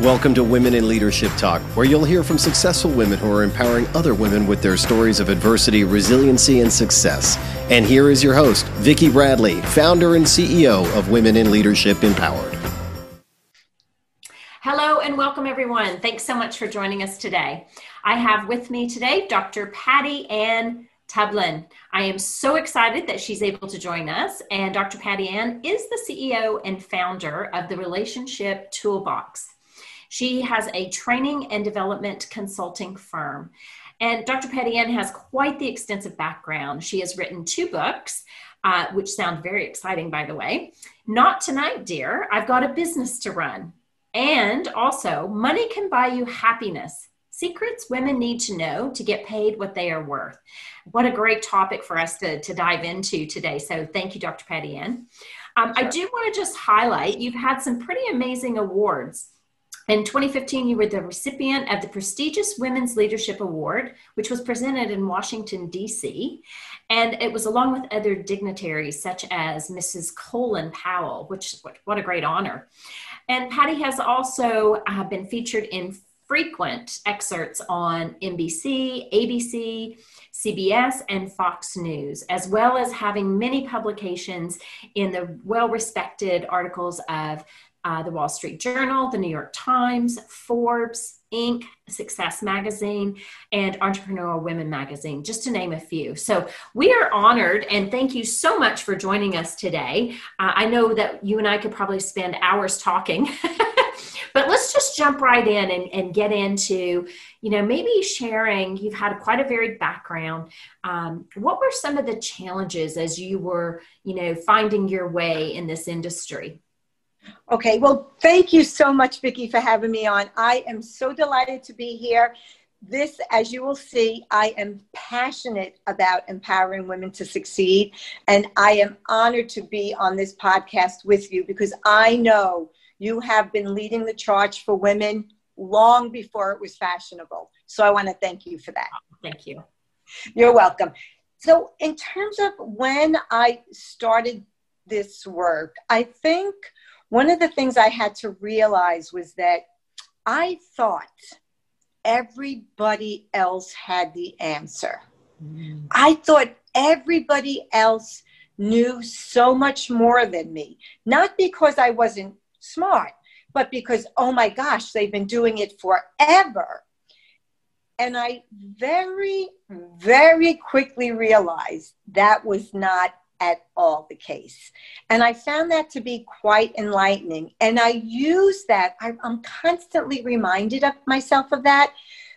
Welcome to Women in Leadership Talk, where you'll hear from successful women who are empowering other women with their stories of adversity, resiliency, and success. And here is your host, Vicki Bradley, founder and CEO of Women in Leadership Empowered. Hello and welcome, everyone. Thanks so much for joining us today. I have with me today Dr. Patty Ann Tublin. I am so excited that she's able to join us. And Dr. Patty Ann is the CEO and founder of the Relationship Toolbox. She has a training and development consulting firm. And Dr. Patty Ann has quite the extensive background. She has written two books, uh, which sound very exciting, by the way. Not Tonight, Dear, I've Got a Business to Run. And also, Money Can Buy You Happiness Secrets Women Need to Know to Get Paid What They Are Worth. What a great topic for us to, to dive into today. So, thank you, Dr. Patty Ann. Um, sure. I do want to just highlight you've had some pretty amazing awards. In 2015, you were the recipient of the prestigious Women's Leadership Award, which was presented in Washington, D.C. And it was along with other dignitaries such as Mrs. Colin Powell, which what a great honor. And Patty has also uh, been featured in frequent excerpts on NBC, ABC, CBS, and Fox News, as well as having many publications in the well respected articles of uh, the Wall Street Journal, the New York Times, Forbes, Inc., Success Magazine, and Entrepreneurial Women Magazine, just to name a few. So we are honored and thank you so much for joining us today. Uh, I know that you and I could probably spend hours talking. but let's just jump right in and, and, get into you know maybe sharing you've had quite a varied background um, what were some of the challenges as you were you know finding your way in this industry Okay, well, thank you so much, Vicki, for having me on. I am so delighted to be here. This, as you will see, I am passionate about empowering women to succeed. And I am honored to be on this podcast with you because I know you have been leading the charge for women long before it was fashionable. So I want to thank you for that. Thank you. You're welcome. So, in terms of when I started this work, I think one of the things I had to realize was that I thought everybody else had the answer. Mm. I thought everybody else knew so much more than me, not because I wasn't smart, but because, oh my gosh, they've been doing it forever. And I very, very quickly realized that was not at all the case. And I found that to be quite enlightening. And I use that, I, am constantly reminded of myself of that.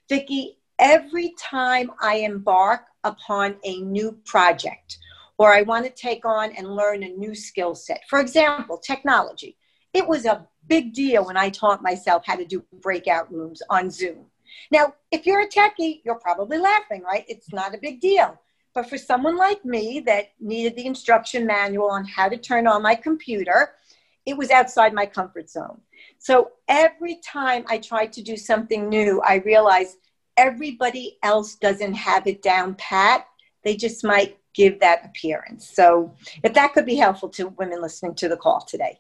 Vicki, every time I embark upon a new project or I want to take on and learn a new skill set, for example, technology, it was a big deal when I taught myself how to do breakout rooms on Zoom. Now, if you're a techie, you're probably laughing, right? It's not a big deal. But for someone like me that needed the instruction manual on how to turn on my computer, it was outside my comfort zone. So every time I tried to do something new, I realized everybody else doesn't have it down pat. They just might give that appearance. So if that could be helpful to women listening to the call today.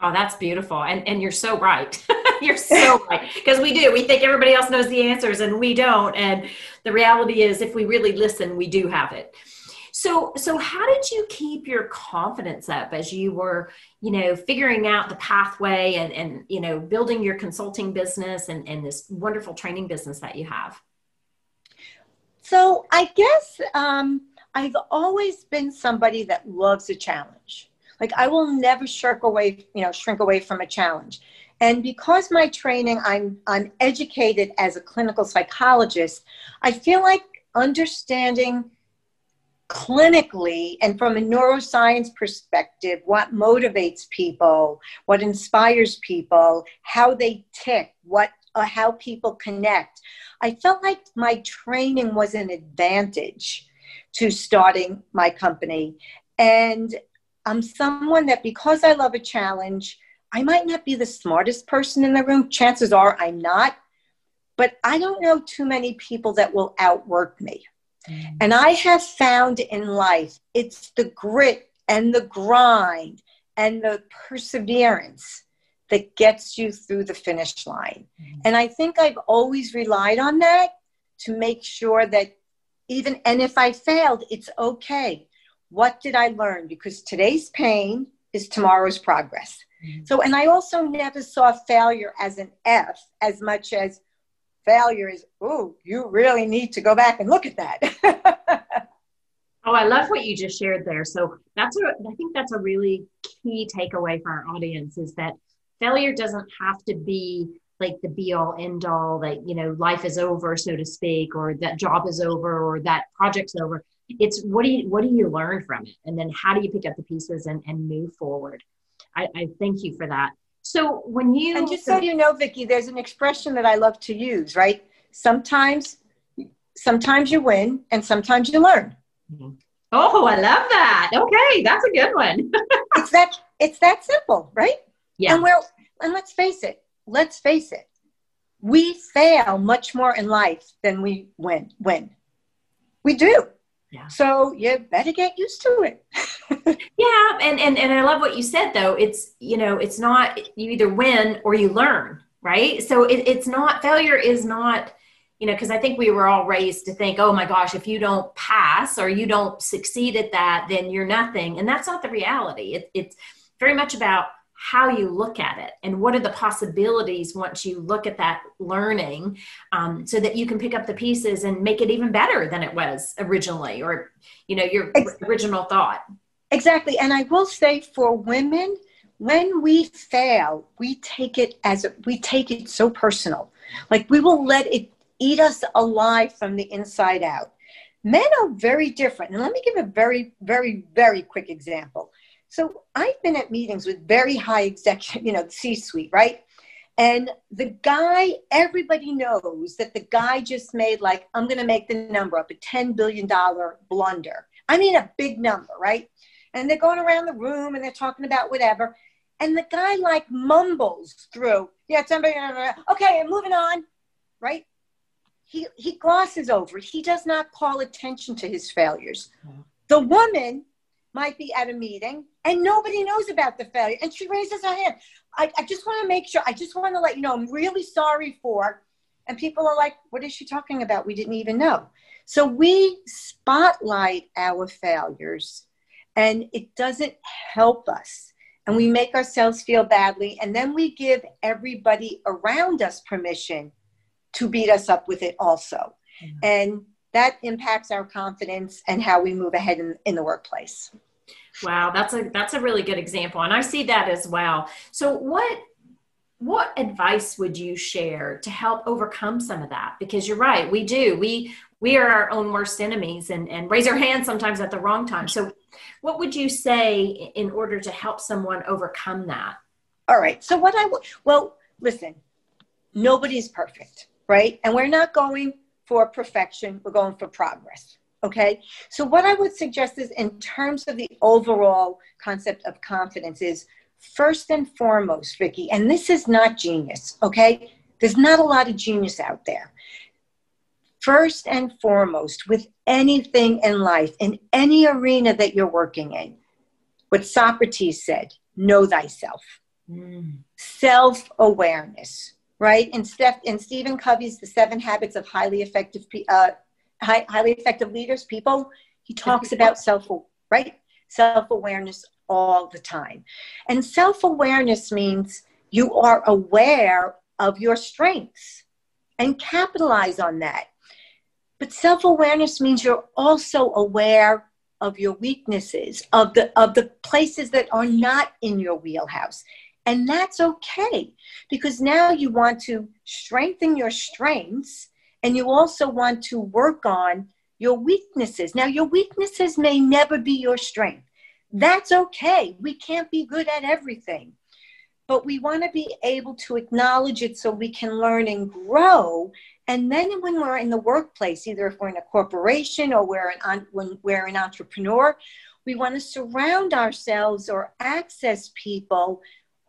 Oh, that's beautiful. And and you're so right. you're so right. Because we do. We think everybody else knows the answers and we don't. And the reality is if we really listen, we do have it. So so how did you keep your confidence up as you were, you know, figuring out the pathway and and you know, building your consulting business and, and this wonderful training business that you have? So I guess um I've always been somebody that loves a challenge like I will never shirk away, you know, shrink away from a challenge. And because my training, I'm I'm educated as a clinical psychologist, I feel like understanding clinically and from a neuroscience perspective what motivates people what inspires people how they tick what uh, how people connect i felt like my training was an advantage to starting my company. And I'm someone that because I love a challenge, I might not be the smartest person in the room. Chances are I'm not. But I don't know too many people that will outwork me. Mm. And I have found in life it's the grit and the grind and the perseverance that gets you through the finish line. Mm-hmm. And I think I've always relied on that to make sure that even, and if I failed, it's okay. What did I learn? Because today's pain is tomorrow's progress. Mm-hmm. So, and I also never saw failure as an F as much as failure is, oh, you really need to go back and look at that. Oh, I love what you just shared there. So that's a, I think that's a really key takeaway for our audience is that failure doesn't have to be like the be all end all that, you know, life is over, so to speak, or that job is over or that project's over. It's what do you, what do you learn from it? And then how do you pick up the pieces and, and move forward? I, I thank you for that. So when you, and just so you know, Vicki, there's an expression that I love to use, right? Sometimes, sometimes you win and sometimes you learn. Mm-hmm. Oh, I love that. Okay, that's a good one. it's that it's that simple, right? Yeah. And we're and let's face it, let's face it. We fail much more in life than we win win. We do. Yeah. So you better get used to it. yeah, and, and and I love what you said though. It's you know, it's not you either win or you learn, right? So it, it's not failure is not you know, because I think we were all raised to think, oh my gosh, if you don't pass or you don't succeed at that, then you're nothing. And that's not the reality. It, it's very much about how you look at it and what are the possibilities once you look at that learning um, so that you can pick up the pieces and make it even better than it was originally or, you know, your exactly. original thought. Exactly. And I will say for women, when we fail, we take it as we take it so personal. Like we will let it eat us alive from the inside out. Men are very different. And let me give a very, very, very quick example. So I've been at meetings with very high executive, you know, C suite, right? And the guy, everybody knows that the guy just made like, I'm going to make the number up, a $10 billion blunder. I mean, a big number, right? And they're going around the room and they're talking about whatever. And the guy like mumbles through, yeah, somebody, okay, I'm moving on, right? he, he glosses over He does not call attention to his failures. Mm-hmm. The woman might be at a meeting and nobody knows about the failure. And she raises her hand. I, I just want to make sure, I just want to let you know, I'm really sorry for. And people are like, what is she talking about? We didn't even know. So we spotlight our failures and it doesn't help us. And we make ourselves feel badly. And then we give everybody around us permission to beat us up with it also. Mm-hmm. And that impacts our confidence and how we move ahead in, in the workplace. Wow, that's a that's a really good example, and I see that as well. So, what what advice would you share to help overcome some of that? Because you're right, we do. We we are our own worst enemies, and and raise our hands sometimes at the wrong time. So, what would you say in order to help someone overcome that? All right. So, what I well, listen, nobody's perfect right? And we're not going for perfection, we're going for progress. Okay. So, what I would suggest is, in terms of the overall concept of confidence, is first and foremost, Vicki, and this is not genius, okay? There's not a lot of genius out there. First and foremost, with anything in life, in any arena that you're working in, what Socrates said know thyself, mm. self awareness right? And Steph and Stephen Covey's The Seven Habits of Highly Effective uh, high, Highly Effective Leaders, people. He talks about self right self awareness all the time, and self awareness means you are aware of your strengths and capitalize on that. But self awareness means you're also aware of your weaknesses, of the of the places that are not in your wheelhouse. And that's okay because now you want to strengthen your strengths and you also want to work on your weaknesses. Now, your weaknesses may never be your strength. That's okay. We can't be good at everything. But we want to be able to acknowledge it so we can learn and grow. And then when we're in the workplace, either if we're in a corporation or we're an, when we're an entrepreneur, we want to surround ourselves or access people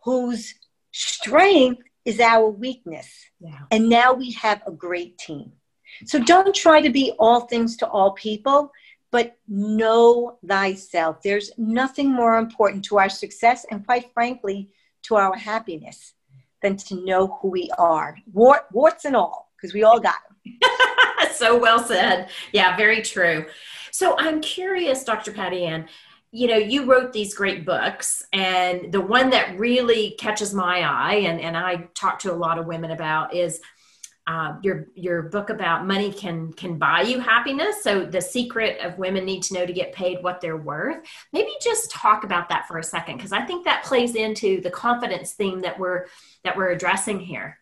whose strength is our weakness. Yeah. And now we have a great team. So don't try to be all things to all people, but know thyself. There's nothing more important to our success and, quite frankly, to our happiness than to know who we are, Wart, warts and all, because we all got them. so well said. Yeah, very true. So I'm curious, Dr. Patty Ann, you know, you wrote these great books, and the one that really catches my eye, and, and I talk to a lot of women about, is uh, your your book about money can can buy you happiness. So the secret of women need to know to get paid what they're worth. Maybe just talk about that for a second, because I think that plays into the confidence theme that we're that we're addressing here.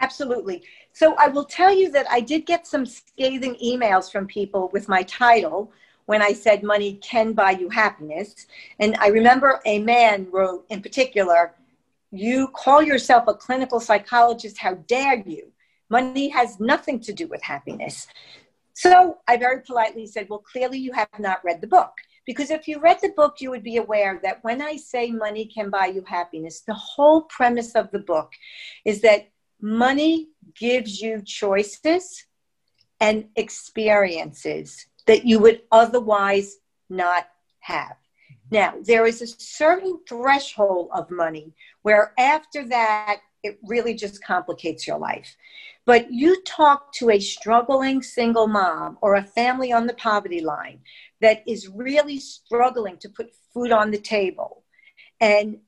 Absolutely. So I will tell you that I did get some scathing emails from people with my title when I said money can buy you happiness. And I remember a man wrote in particular, You call yourself a clinical psychologist, how dare you? Money has nothing to do with happiness. So I very politely said, Well, clearly you have not read the book. Because if you read the book, you would be aware that when I say money can buy you happiness, the whole premise of the book is that money gives you choices and experiences that you would otherwise not have. Mm-hmm. Now, there is a certain threshold of money where after that, it really just complicates your life. But you talk to a struggling single mom or a family on the poverty line that is really struggling to put food on the table. And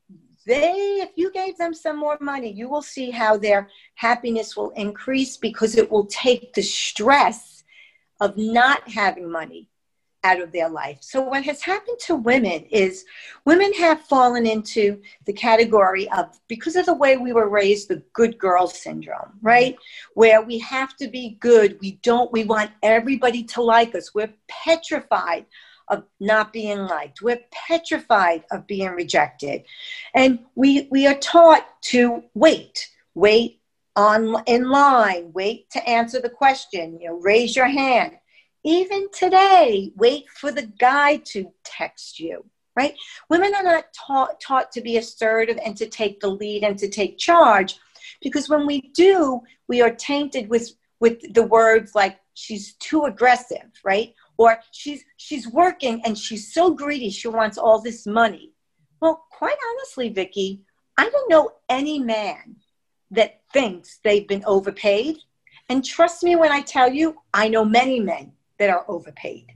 they, if you gave them some more money, you will see how their happiness will increase because it will take the stress of not having money out of their life. So, what has happened to women is women have fallen into the category of, because of the way we were raised, the good girl syndrome, right? Where we have to be good. We don't, we want everybody to like us. We're petrified of not being liked. We're petrified of being rejected. And we, we are taught to wait, wait on in line, wait to answer the question, you know, raise your hand. Even today, wait for the guy to text you, right? Women are not taught, taught to be assertive and to take the lead and to take charge because when we do, we are tainted with, with the words like she's too aggressive, right? Or she's, she's working and she's so greedy, she wants all this money. Well, quite honestly, Vicki, I don't know any man that thinks they've been overpaid. And trust me when I tell you, I know many men that are overpaid,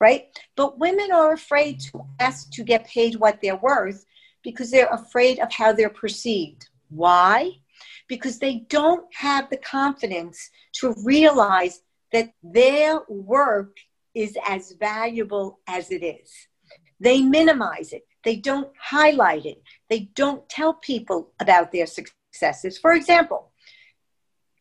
right? But women are afraid to ask to get paid what they're worth because they're afraid of how they're perceived. Why? Because they don't have the confidence to realize that their work is as valuable as it is. They minimize it. They don't highlight it. They don't tell people about their success successes. For example,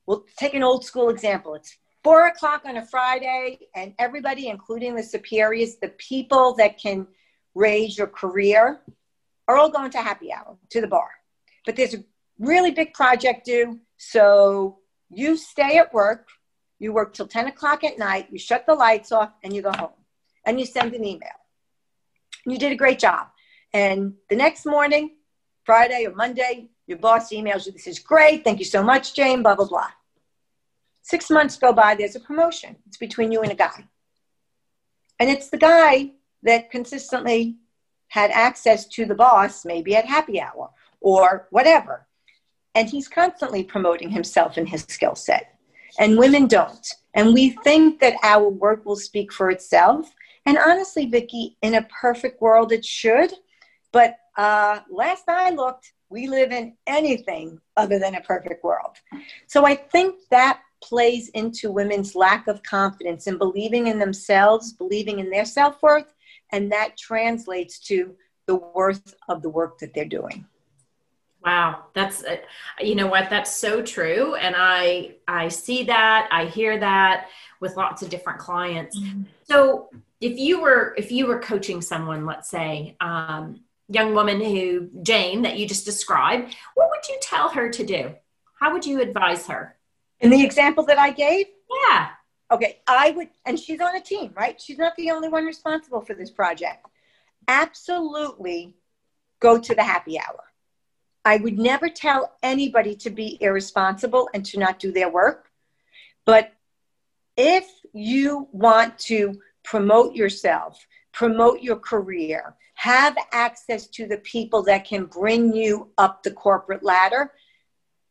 we'll take an old school example. It's four o'clock on a Friday, and everybody, including the superiors, the people that can raise your career, are all going to happy hour to the bar. But there's a really big project due, so you stay at work. You work till 10 o'clock at night, you shut the lights off, and you go home. And you send an email. You did a great job. And the next morning, Friday or Monday, your boss emails you, this is great. Thank you so much, Jane, blah, blah, blah. Six months go by, there's a promotion. It's between you and a guy. And it's the guy that consistently had access to the boss, maybe at happy hour or whatever. And he's constantly promoting himself and his skill set. And women don't. And we think that our work will speak for itself. And honestly, Vicki, in a perfect world, it should. But uh, last I looked, we live in anything other than a perfect world. So I think that plays into women's lack of confidence in believing in themselves, believing in their self worth, and that translates to the worth of the work that they're doing. Wow, that's uh, you know what that's so true, and I I see that I hear that with lots of different clients. Mm-hmm. So if you were if you were coaching someone, let's say, um, young woman who, Jane, that you just described, what would you tell her to do? How would you advise her? In the example that I gave? Yeah. Okay, I would, and she's on a team, right? She's not the only one responsible for this project. Absolutely go to the happy hour. I would never tell anybody to be irresponsible and to not do their work. But if you want to promote yourself, promote your career, have access to the people that can bring you up the corporate ladder,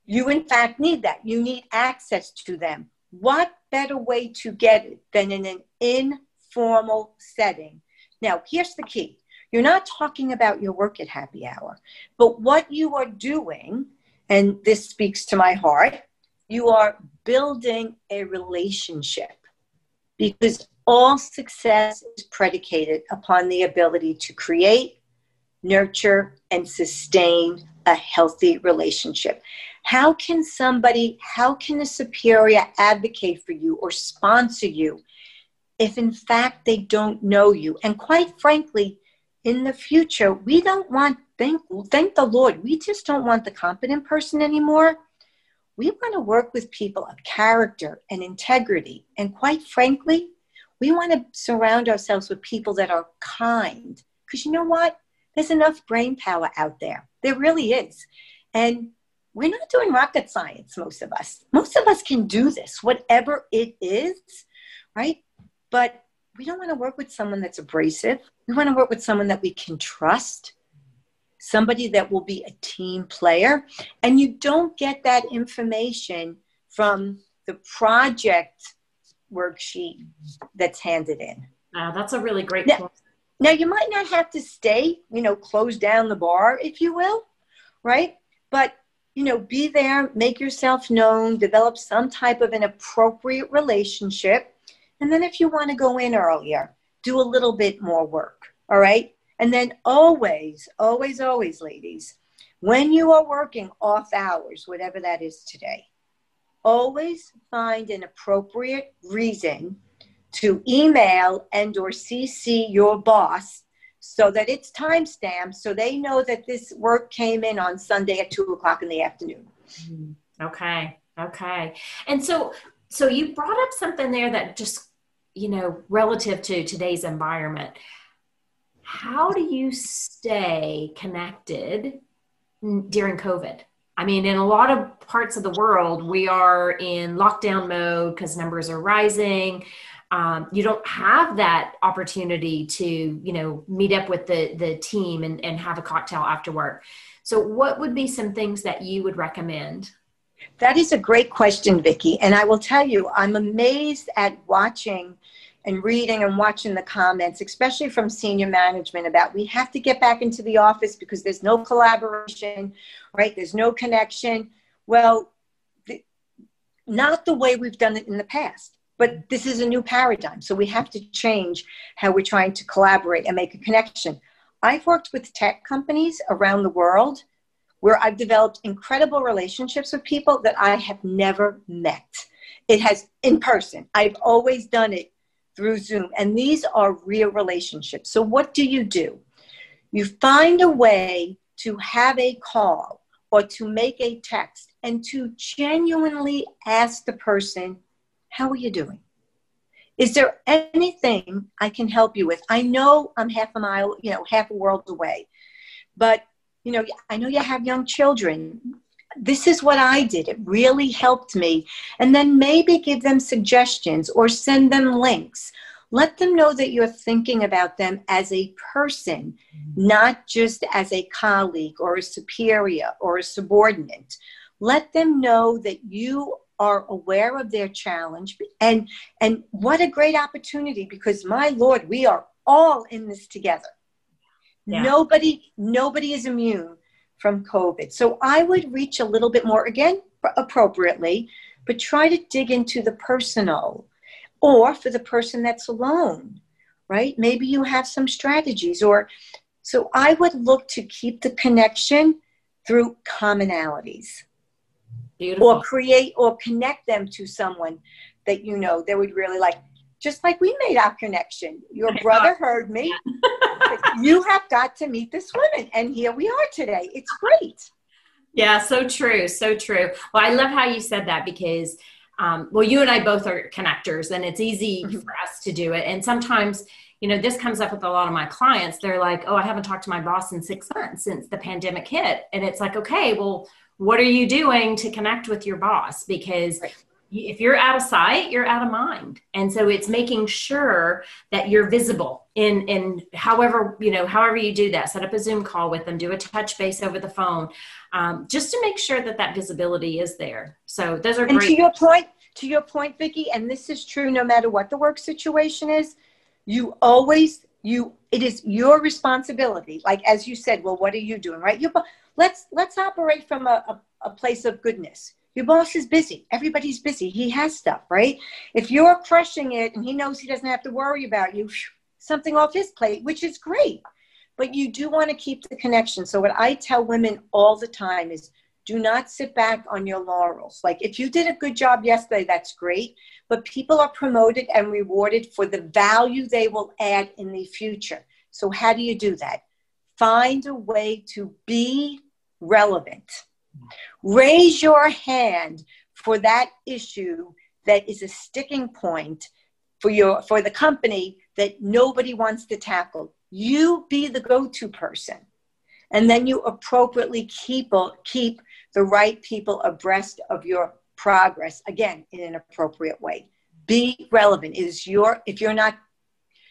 you in fact need that. You need access to them. What better way to get it than in an informal setting? Now, here's the key you're not talking about your work at happy hour, but what you are doing, and this speaks to my heart, you are building a relationship because all success is predicated upon the ability to create, nurture, and sustain a healthy relationship. How can somebody, how can a superior advocate for you or sponsor you if in fact they don't know you? And quite frankly, in the future, we don't want, thank, thank the Lord, we just don't want the competent person anymore. We want to work with people of character and integrity. And quite frankly, we want to surround ourselves with people that are kind. Because you know what? There's enough brain power out there. There really is. And we're not doing rocket science, most of us. Most of us can do this, whatever it is, right? But we don't want to work with someone that's abrasive. We want to work with someone that we can trust, somebody that will be a team player. And you don't get that information from the project worksheet that's handed in. Wow, that's a really great now. Now, you might not have to stay, you know, close down the bar, if you will, right? But, you know, be there, make yourself known, develop some type of an appropriate relationship and then if you want to go in earlier, do a little bit more work. All right. And then always, always, always, ladies, when you are working off hours, whatever that is today, always find an appropriate reason to email and or cc your boss so that it's time stamped so they know that this work came in on sunday at 2 o'clock in the afternoon. Mm-hmm. Okay okay. And so so you brought up something there that just you know relative to today's environment. How do you stay connected during covid i mean in a lot of parts of the world we are in lockdown mode because numbers are rising um, you don't have that opportunity to you know meet up with the the team and, and have a cocktail after work so what would be some things that you would recommend that is a great question, Vicki. And I will tell you, I'm amazed at watching and reading and watching the comments, especially from senior management, about we have to get back into the office because there's no collaboration, right? There's no connection. Well, the, not the way we've done it in the past, but this is a new paradigm. So we have to change how we're trying to collaborate and make a connection. I've worked with tech companies around the world where I've developed incredible relationships with people that I have never met. It has in person. I've always done it through Zoom, and these are real relationships. So, what do you do? You find a way to have a call or to make a text and to genuinely ask the person, How are you doing? Is there anything I can help you with? I know I'm half a mile, you know, half a world away, but you know, I know you have young children. This is what I did. It really helped me. And then maybe give them suggestions or send them links. Let them know that you're thinking about them as a person, mm-hmm. not just as a colleague or a superior or a subordinate. Let them know that you are aware of their challenge and and what a great opportunity because my lord we are all in this together yeah. Nobody, nobody is immune from COVID. So I would reach a little bit more, again, appropriately, but try to dig into the personal or for the person that's alone, right? Maybe you have some strategies or so I would look to keep the connection through commonalities. Beautiful. Or create or connect them to someone that you know they would really like just like we made our connection. Your brother heard me. you have got to meet this woman. And here we are today. It's great. Yeah, so true. So true. Well, I love how you said that because, um, well, you and I both are connectors and it's easy mm-hmm. for us to do it. And sometimes, you know, this comes up with a lot of my clients. They're like, oh, I haven't talked to my boss in six months since the pandemic hit. And it's like, okay, well, what are you doing to connect with your boss? Because right if you're out of sight you're out of mind. And so it's making sure that you're visible in in however you know however you do that. Set up a zoom call with them do a touch base over the phone um, just to make sure that that visibility is there. So those are and great to your point to your point vicki and this is true no matter what the work situation is you always you it is your responsibility. Like as you said well what are you doing right? You let's let's operate from a, a, a place of goodness your boss is busy. Everybody's busy. He has stuff, right? If you're crushing it and he knows he doesn't have to worry about you, something off his plate, which is great. But you do want to keep the connection. So, what I tell women all the time is do not sit back on your laurels. Like, if you did a good job yesterday, that's great. But people are promoted and rewarded for the value they will add in the future. So, how do you do that? Find a way to be relevant Raise your hand for that issue that is a sticking point for your for the company that nobody wants to tackle. You be the go-to person. And then you appropriately keep keep the right people abreast of your progress again in an appropriate way. Be relevant. It is your if you're not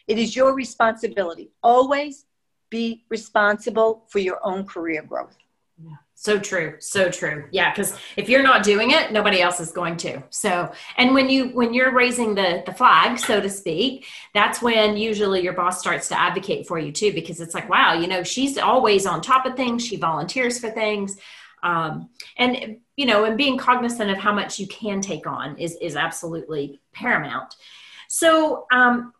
it is your responsibility. Always be responsible for your own career growth. Yeah. So true. So true. Yeah. Cause if you're not doing it, nobody else is going to. So, and when you, when you're raising the, the flag, so to speak, that's when usually your boss starts to advocate for you too, because it's like, wow, you know, she's always on top of things. She volunteers for things. Um, and, you know, and being cognizant of how much you can take on is, is absolutely paramount. So, um,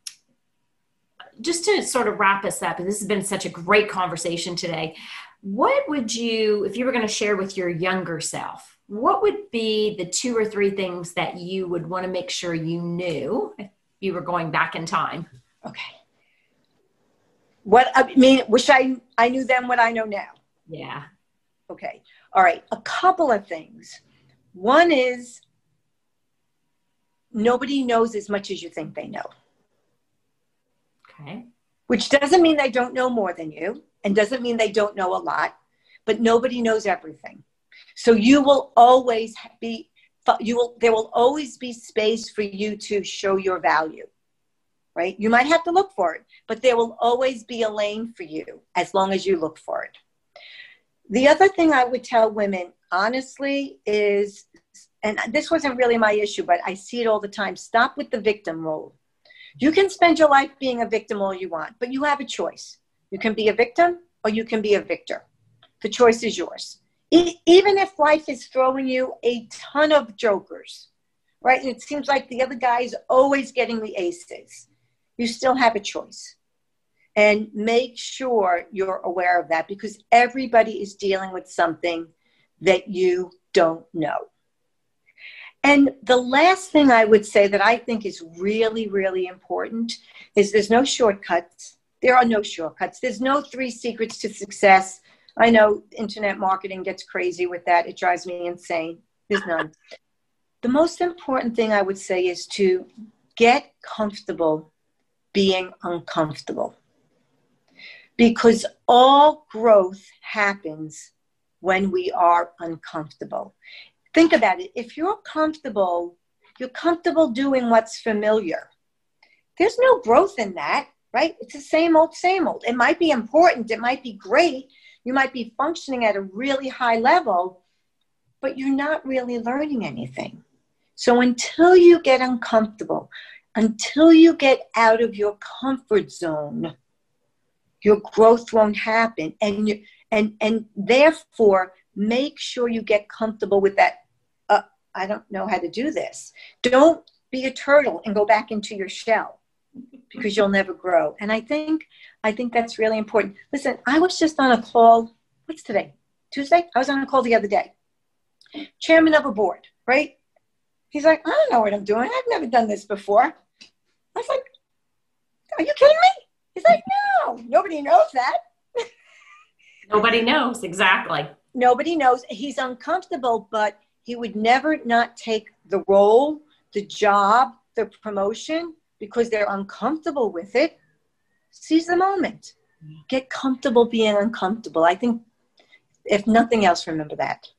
just to sort of wrap us up, and this has been such a great conversation today what would you if you were going to share with your younger self what would be the two or three things that you would want to make sure you knew if you were going back in time? Okay. What i mean wish i i knew then what i know now. Yeah. Okay. All right. A couple of things. One is nobody knows as much as you think they know. Okay. Which doesn't mean they don't know more than you and doesn't mean they don't know a lot, but nobody knows everything. So you will always be you will there will always be space for you to show your value. Right? You might have to look for it, but there will always be a lane for you as long as you look for it. The other thing I would tell women honestly is and this wasn't really my issue, but I see it all the time. Stop with the victim role. You can spend your life being a victim all you want, but you have a choice. You can be a victim or you can be a victor. The choice is yours. even if life is throwing you a ton of jokers, right? And it seems like the other guy is always getting the aces. You still have a choice. And make sure you're aware of that because everybody is dealing with something that you don't know. And the last thing I would say that I think is really, really important is there's no shortcuts. There are no shortcuts. There's no three secrets to success. I know internet marketing gets crazy with that. It drives me insane. There's none. the most important thing I would say is to get comfortable being uncomfortable. Because all growth happens when we are uncomfortable. Think about it. If you're comfortable, you're comfortable doing what's familiar. There's no growth in that right? It's the same old, same old. It might be important, it might be great, you might be functioning at a really high level, but you're not really learning anything. So until you get uncomfortable, until you get out of your comfort zone, your growth won't happen. And you, and and therefore make sure you get comfortable with that. Uh, I don't know how to do this. Don't be a turtle and go back into your shell because you'll never grow. And I think I think that's really important. Listen, I was just on a call. What's today? Tuesday? I was on a call the other day. Chairman of a board, right? He's like, I don't know what I'm doing. I've never done this before. I was like, Are you kidding me? He's like, No, nobody knows that. Nobody knows exactly. Nobody knows. He's uncomfortable, but he would never not take the role, the job, the promotion because they're uncomfortable with it, seize the moment. Get comfortable being uncomfortable. I think, if nothing else, remember that.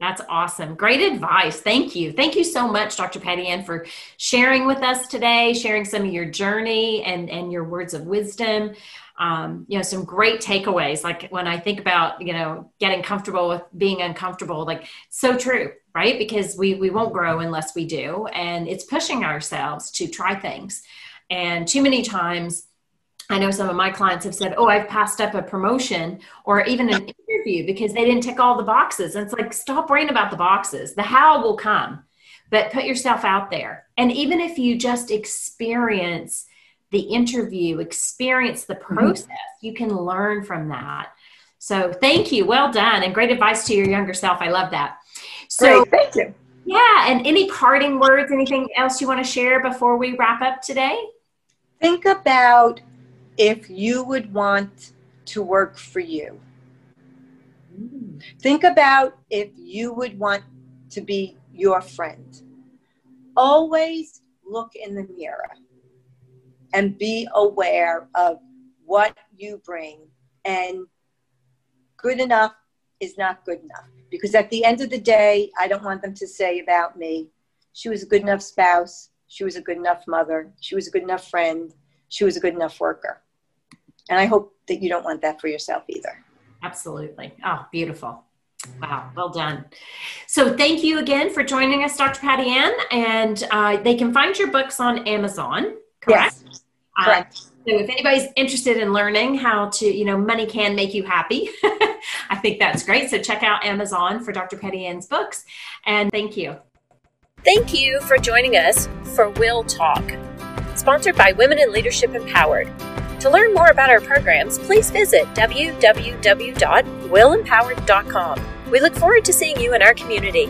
That's awesome. Great advice. Thank you. Thank you so much, Dr. Patty Ann, for sharing with us today, sharing some of your journey and, and your words of wisdom. Um, you know, some great takeaways. Like when I think about, you know, getting comfortable with being uncomfortable, like so true, right? Because we we won't grow unless we do. And it's pushing ourselves to try things. And too many times I know some of my clients have said, Oh, I've passed up a promotion or even an interview because they didn't tick all the boxes. And it's like, stop worrying about the boxes. The how will come, but put yourself out there. And even if you just experience the interview, experience the mm-hmm. process, mm-hmm. you can learn from that. So thank you. Well done. And great advice to your younger self. I love that. So, Great, thank you. Yeah. And any parting words, anything else you want to share before we wrap up today? Think about if you would want to work for you. Mm. Think about if you would want to be your friend. Always look in the mirror and be aware of what you bring. And good enough is not good enough. Because at the end of the day, I don't want them to say about me, she was a good enough spouse, she was a good enough mother, she was a good enough friend, she was a good enough worker. And I hope that you don't want that for yourself either. Absolutely. Oh, beautiful. Wow, well done. So, thank you again for joining us, Dr. Patty Ann. And uh, they can find your books on Amazon, correct? Yes, correct. Uh, so, if anybody's interested in learning how to, you know, money can make you happy, I think that's great. So, check out Amazon for Dr. Patty Ann's books. And thank you. Thank you for joining us for Will Talk, sponsored by Women in Leadership Empowered. To learn more about our programs, please visit www.willempowered.com. We look forward to seeing you in our community.